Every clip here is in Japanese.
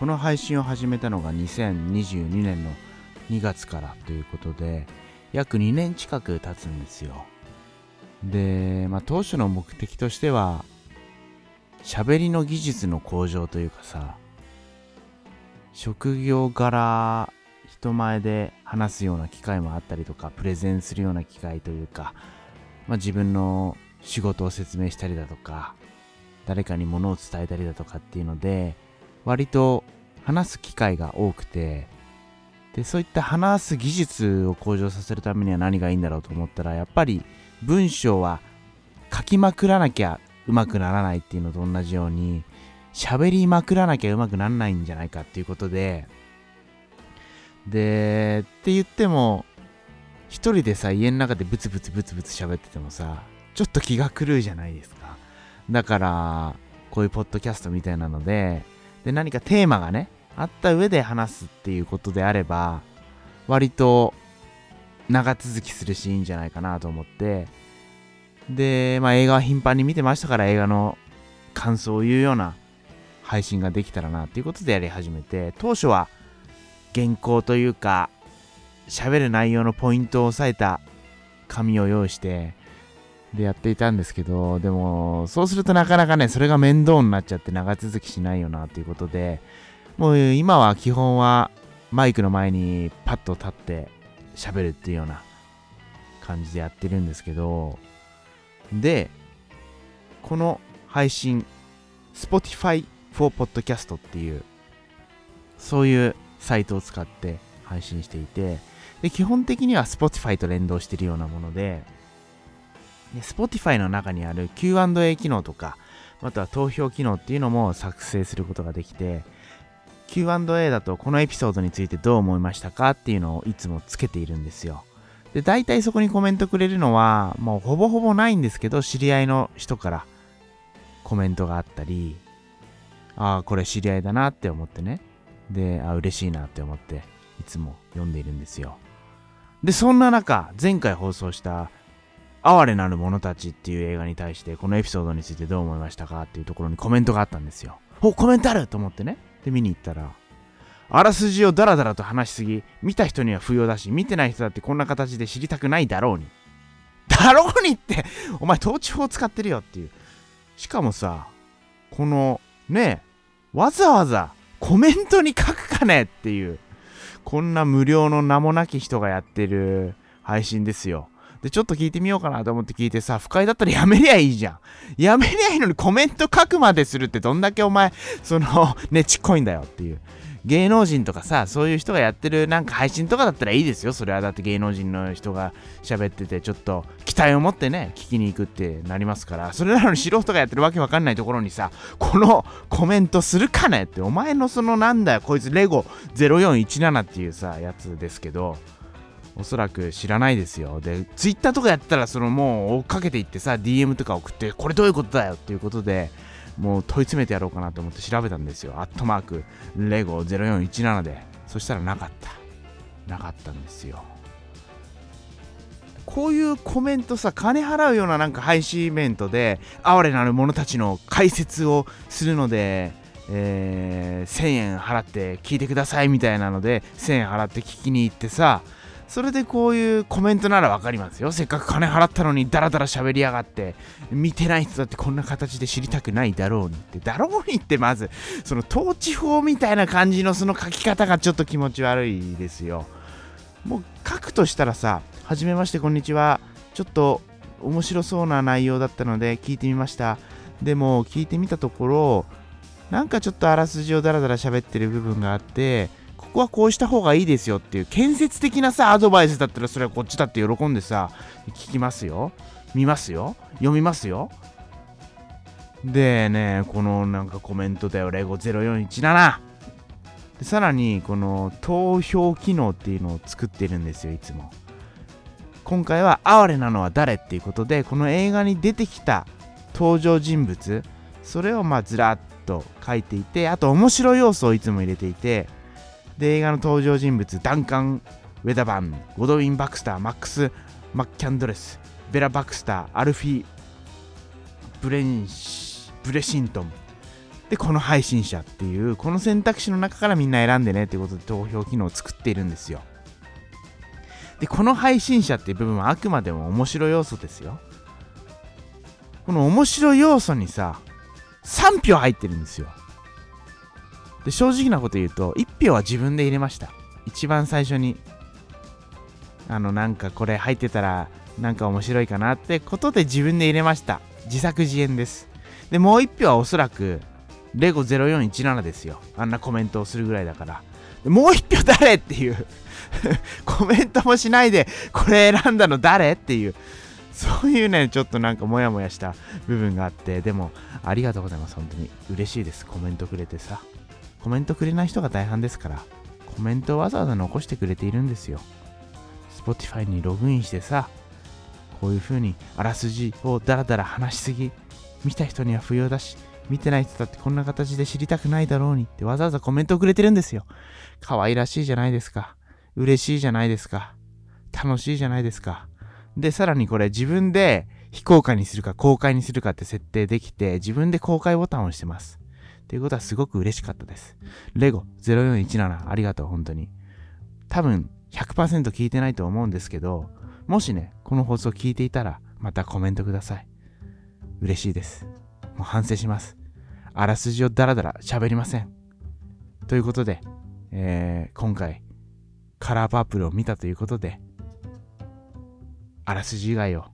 この配信を始めたのが2022年の2月からということで約2年近く経つんですよ。で、まあ、当初の目的としては喋りの技術の向上というかさ職業柄人前で話すような機会もあったりとかプレゼンするような機会というか、まあ、自分の仕事を説明したりだとか誰かに物を伝えたりだとかっていうので割と話す機会が多くてでそういった話す技術を向上させるためには何がいいんだろうと思ったらやっぱり文章は書きまくらなきゃうまくならないっていうのと同じように喋りまくらなきゃうまくならないんじゃないかっていうことででって言っても一人でさ家の中でブツブツブツブツ喋っててもさちょっと気が狂うじゃないですか。だからこういうポッドキャストみたいなのでで何かテーマがねあった上で話すっていうことであれば割と長続きするしいいんじゃないかなと思ってで、まあ、映画は頻繁に見てましたから映画の感想を言うような配信ができたらなっていうことでやり始めて当初は原稿というか喋る内容のポイントを押さえた紙を用意してでやっていたんですけどでもそうするとなかなかねそれが面倒になっちゃって長続きしないよなということでもう今は基本はマイクの前にパッと立って喋るっていうような感じでやってるんですけどでこの配信 Spotify for Podcast っていうそういうサイトを使って配信していてで基本的には Spotify と連動してるようなものでで Spotify の中にある Q&A 機能とかまたは投票機能っていうのも作成することができて Q&A だとこのエピソードについてどう思いましたかっていうのをいつもつけているんですよ。で大体そこにコメントくれるのはもうほぼほぼないんですけど知り合いの人からコメントがあったりああこれ知り合いだなって思ってね。であ嬉しいなって思っていつも読んでいるんですよ。でそんな中前回放送した「哀れなる者たち」っていう映画に対してこのエピソードについてどう思いましたかっていうところにコメントがあったんですよ。おコメントあると思ってね。で見に行ったらあらすじをダラダラと話しすぎ見た人には不要だし見てない人だってこんな形で知りたくないだろうに。だろうにってお前統治法使ってるよっていう。しかもさこのねえわざわざコメントに書くかねっていう、こんな無料の名もなき人がやってる配信ですよ。で、ちょっと聞いてみようかなと思って聞いてさ、不快だったらやめりゃいいじゃん。やめりゃいいのにコメント書くまでするってどんだけお前、その、ねちっこいんだよっていう。芸能人とかさそういう人がやってるなんか配信とかだったらいいですよそれはだって芸能人の人が喋っててちょっと期待を持ってね聞きに行くってなりますからそれなのに素人がやってるわけわかんないところにさこのコメントするかねってお前のそのなんだよこいつレゴ0417っていうさやつですけどおそらく知らないですよ。で、ツイッターとかやったら、そのもう追っかけていってさ、DM とか送って、これどういうことだよっていうことで、もう問い詰めてやろうかなと思って調べたんですよ。アットマーク、レゴ0417で。そしたらなかった。なかったんですよ。こういうコメントさ、金払うようななんか配信イベントで、哀れなる者たちの解説をするので、えー、1000円払って聞いてくださいみたいなので、1000円払って聞きに行ってさ、それでこういうコメントならわかりますよ。せっかく金払ったのにダラダラ喋りやがって、見てない人だってこんな形で知りたくないだろうにって、だろうにってまず、その統治法みたいな感じのその書き方がちょっと気持ち悪いですよ。もう書くとしたらさ、はじめましてこんにちは。ちょっと面白そうな内容だったので聞いてみました。でも聞いてみたところ、なんかちょっとあらすじをダラダラ喋ってる部分があって、ここはこうした方がいいですよっていう建設的なさアドバイスだったらそれはこっちだって喜んでさ聞きますよ。見ますよ。読みますよ。でねこのなんかコメントだよ。レゴ0417でさらにこの投票機能っていうのを作ってるんですよいつも。今回は哀れなのは誰っていうことでこの映画に出てきた登場人物それをまあずらっと書いていてあと面白要素をいつも入れていてで映画の登場人物ダンカン・ウェダバンゴドウィン・バクスターマックス・マッキャンドレスベラ・バクスターアルフィー・ブレンシブレシントン。でこの配信者っていうこの選択肢の中からみんな選んでねっていうことで投票機能を作っているんですよ。でこの配信者っていう部分はあくまでも面白要素ですよ。この面白要素にさ3票入ってるんですよ。で正直なこと言うと1票は自分で入れました。一番最初に。あのなんかこれ入ってたらなんか面白いかなってことで自分で入れました。自作自演です。でもう1票はおそらくレゴ0417ですよ。あんなコメントをするぐらいだから。もう1票誰っていう。コメントもしないでこれ選んだの誰っていう。そういうねちょっとなんかモヤモヤした部分があって。でもありがとうございます。本当に。嬉しいです。コメントくれてさ。コメントくれない人が大半ですからコメントをわざわざ残してくれているんですよ。Spotify にログインしてさこういう風にあらすじをダラダラ話しすぎ見た人には不要だし見てない人だってこんな形で知りたくないだろうにってわざわざコメントくれてるんですよ。可愛らしいじゃないですか。嬉しいじゃないですか。楽しいじゃないですか。でさらにこれ自分で非公開にするか公開にするかって設定できて自分で公開ボタンを押してます。っていうことはすごく嬉しかったですレゴ0417ありがとう本当に多分100%聞いてないと思うんですけどもしね、この放送聞いていたら、またコメントください。嬉しいです。もう反省します。あらすじをダラダラ喋りません。ということで、えー、今回、カラーパープルを見たということで、あらすじ以外を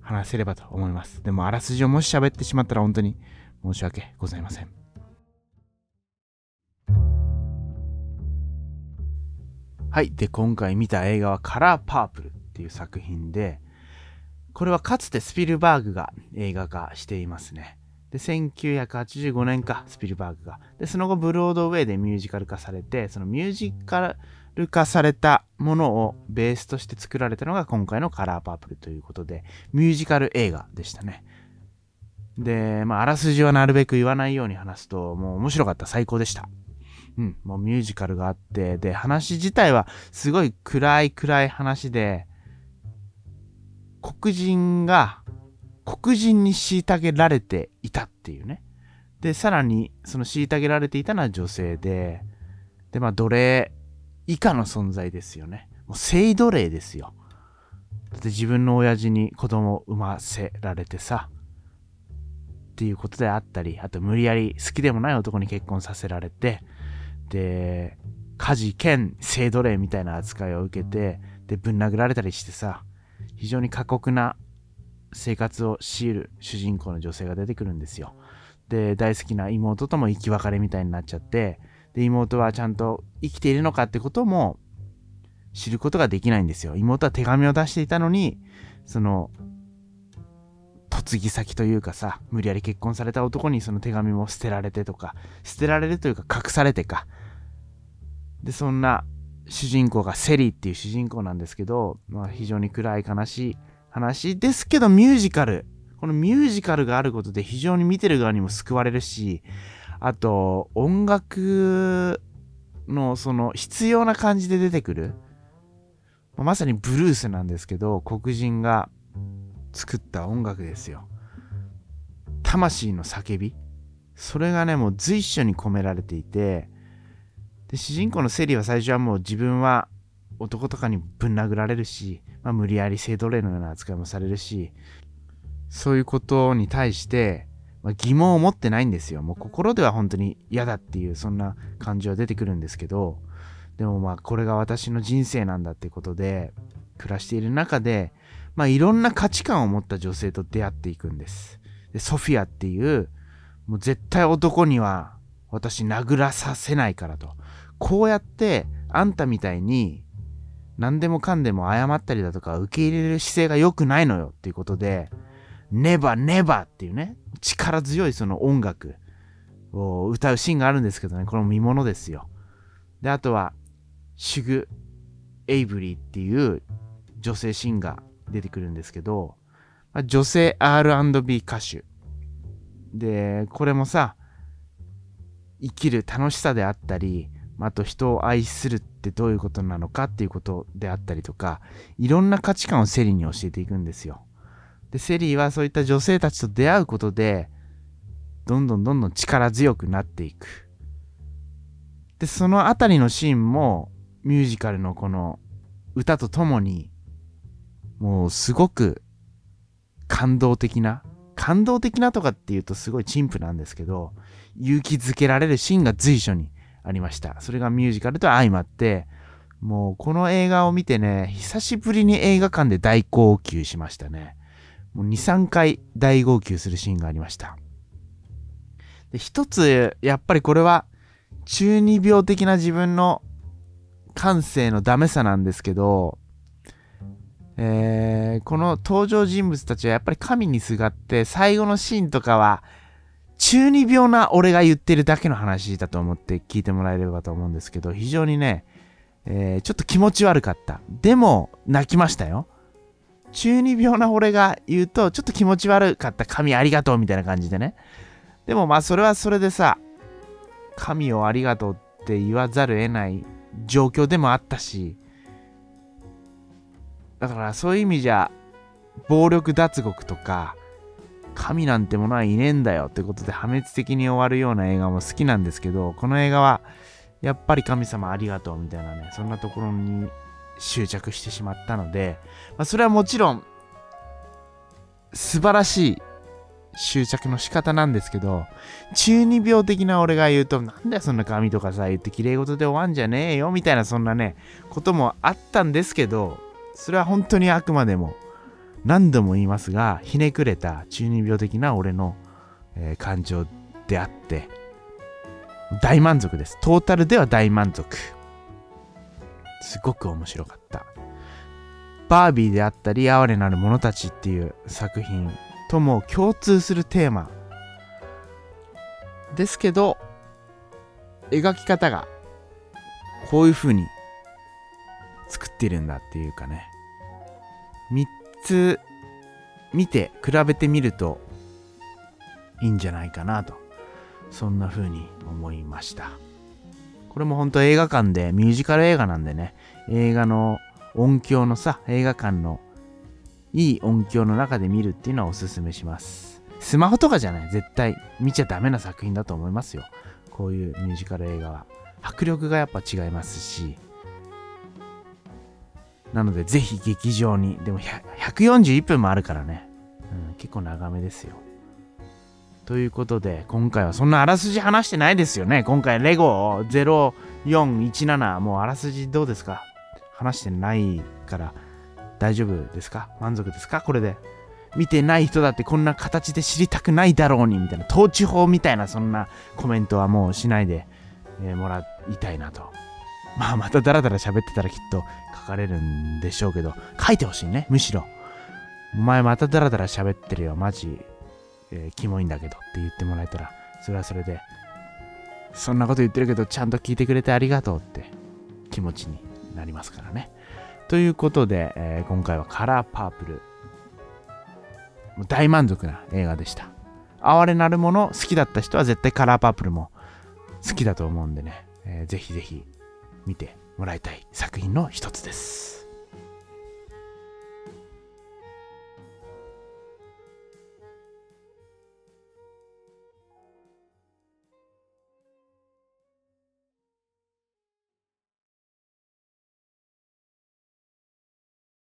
話せればと思います。でも、あらすじをもし喋ってしまったら本当に申し訳ございません。はい。で、今回見た映画はカラーパープル。っていう作品で、これはかつてスピルバーグが映画化していますね。で、1985年か、スピルバーグが。で、その後、ブロードウェイでミュージカル化されて、そのミュージカル化されたものをベースとして作られたのが今回のカラーパープルということで、ミュージカル映画でしたね。で、まあ、あらすじはなるべく言わないように話すと、もう面白かった、最高でした。うん、もうミュージカルがあって、で、話自体はすごい暗い暗い話で、黒人が黒人に虐げられていたっていうね。で、さらにその虐げられていたのは女性で、で、まあ奴隷以下の存在ですよね。もう性奴隷ですよ。だって自分の親父に子供を産ませられてさ、っていうことであったり、あと無理やり好きでもない男に結婚させられて、で、家事兼性奴隷みたいな扱いを受けて、で、ぶん殴られたりしてさ、非常に過酷な生活を強いる主人公の女性が出てくるんですよ。で、大好きな妹とも生き別れみたいになっちゃって、で、妹はちゃんと生きているのかってことも知ることができないんですよ。妹は手紙を出していたのに、その、嫁ぎ先というかさ、無理やり結婚された男にその手紙も捨てられてとか、捨てられるというか隠されてか。で、そんな主人公がセリーっていう主人公なんですけど、まあ、非常に暗い悲しい話ですけどミュージカル。このミュージカルがあることで非常に見てる側にも救われるしあと音楽のその必要な感じで出てくる。まさにブルースなんですけど黒人が作った音楽ですよ。魂の叫び。それがねもう随所に込められていてで主人公のセリは最初はもう自分は男とかにぶん殴られるし、まあ、無理やり性奴隷のような扱いもされるしそういうことに対して、まあ、疑問を持ってないんですよ。もう心では本当に嫌だっていうそんな感じは出てくるんですけどでもまあこれが私の人生なんだってことで暮らしている中で、まあ、いろんな価値観を持った女性と出会っていくんです。でソフィアっていうもう絶対男には私殴らさせないからと。こうやってあんたみたいに何でもかんでも謝ったりだとか受け入れる姿勢が良くないのよっていうことで、ネバネバっていうね、力強いその音楽を歌うシーンがあるんですけどね、この見ものですよ。で、あとは、シュグ・エイブリーっていう女性シンガー出てくるんですけど、女性 R&B 歌手。で、これもさ、生きる楽しさであったり、あと人を愛するってどういうことなのかっていうことであったりとか、いろんな価値観をセリーに教えていくんですよ。で、セリーはそういった女性たちと出会うことで、どんどんどんどん力強くなっていく。で、そのあたりのシーンもミュージカルのこの歌とともにもうすごく感動的な感動的なとかっていうとすごい陳腐なんですけど勇気づけられるシーンが随所にありました。それがミュージカルと相まってもうこの映画を見てね久しぶりに映画館で大号泣しましたね。もう23回大号泣するシーンがありました。で一つやっぱりこれは中二病的な自分の感性のダメさなんですけど、えー、この登場人物たちはやっぱり神にすがって最後のシーンとかは中二病な俺が言ってるだけの話だと思って聞いてもらえればと思うんですけど非常にね、えー、ちょっと気持ち悪かった。でも泣きましたよ。中二病な俺が言うとちょっと気持ち悪かった。神ありがとうみたいな感じでね。でもまあそれはそれでさ神をありがとうって言わざるを得ない状況でもあったしだからそういう意味じゃ暴力脱獄とか神なんてものはいねえんだよってことで破滅的に終わるような映画も好きなんですけどこの映画はやっぱり神様ありがとうみたいなねそんなところに執着してしまったので、まあ、それはもちろん素晴らしい執着の仕方なんですけど、中二病的な俺が言うと、なんだよそんな髪とかさ、言って綺麗事で終わんじゃねえよ、みたいなそんなね、こともあったんですけど、それは本当にあくまでも、何度も言いますが、ひねくれた中二病的な俺の、えー、感情であって、大満足です。トータルでは大満足。すごく面白かった。バービーであったり、哀れなる者たちっていう作品とも共通するテーマですけど描き方がこういう風に作ってるんだっていうかね3つ見て比べてみるといいんじゃないかなとそんな風に思いましたこれも本当映画館でミュージカル映画なんでね映画の音響のさ映画館のいい音響の中で見るっていうのはおすすめします。スマホとかじゃない、絶対見ちゃダメな作品だと思いますよ。こういうミュージカル映画は。迫力がやっぱ違いますし。なので、ぜひ劇場に。でも141分もあるからね。うん、結構長めですよ。ということで、今回はそんなあらすじ話してないですよね。今回、レゴ0417、もうあらすじどうですか？話してないから。大丈夫ですか？満足ですか？これで。見てない人だってこんな形で知りたくないだろうにみたいな統治法みたいなそんなコメントはもうしないで、えー、もらいたいなと。まあまたダラダラ喋ってたらきっと書かれるんでしょうけど書いてほしいねむしろ。お前またダラダラ喋ってるよマジ、えー、キモいんだけどって言ってもらえたらそれはそれでそんなこと言ってるけどちゃんと聞いてくれてありがとうって気持ちになりますからね。ということで、えー、今回はカラーパープル。もう大満足な映画でした。哀れなるもの好きだった人は絶対カラーパープルも好きだと思うんでね、えー、ぜひぜひ見てもらいたい作品の一つです。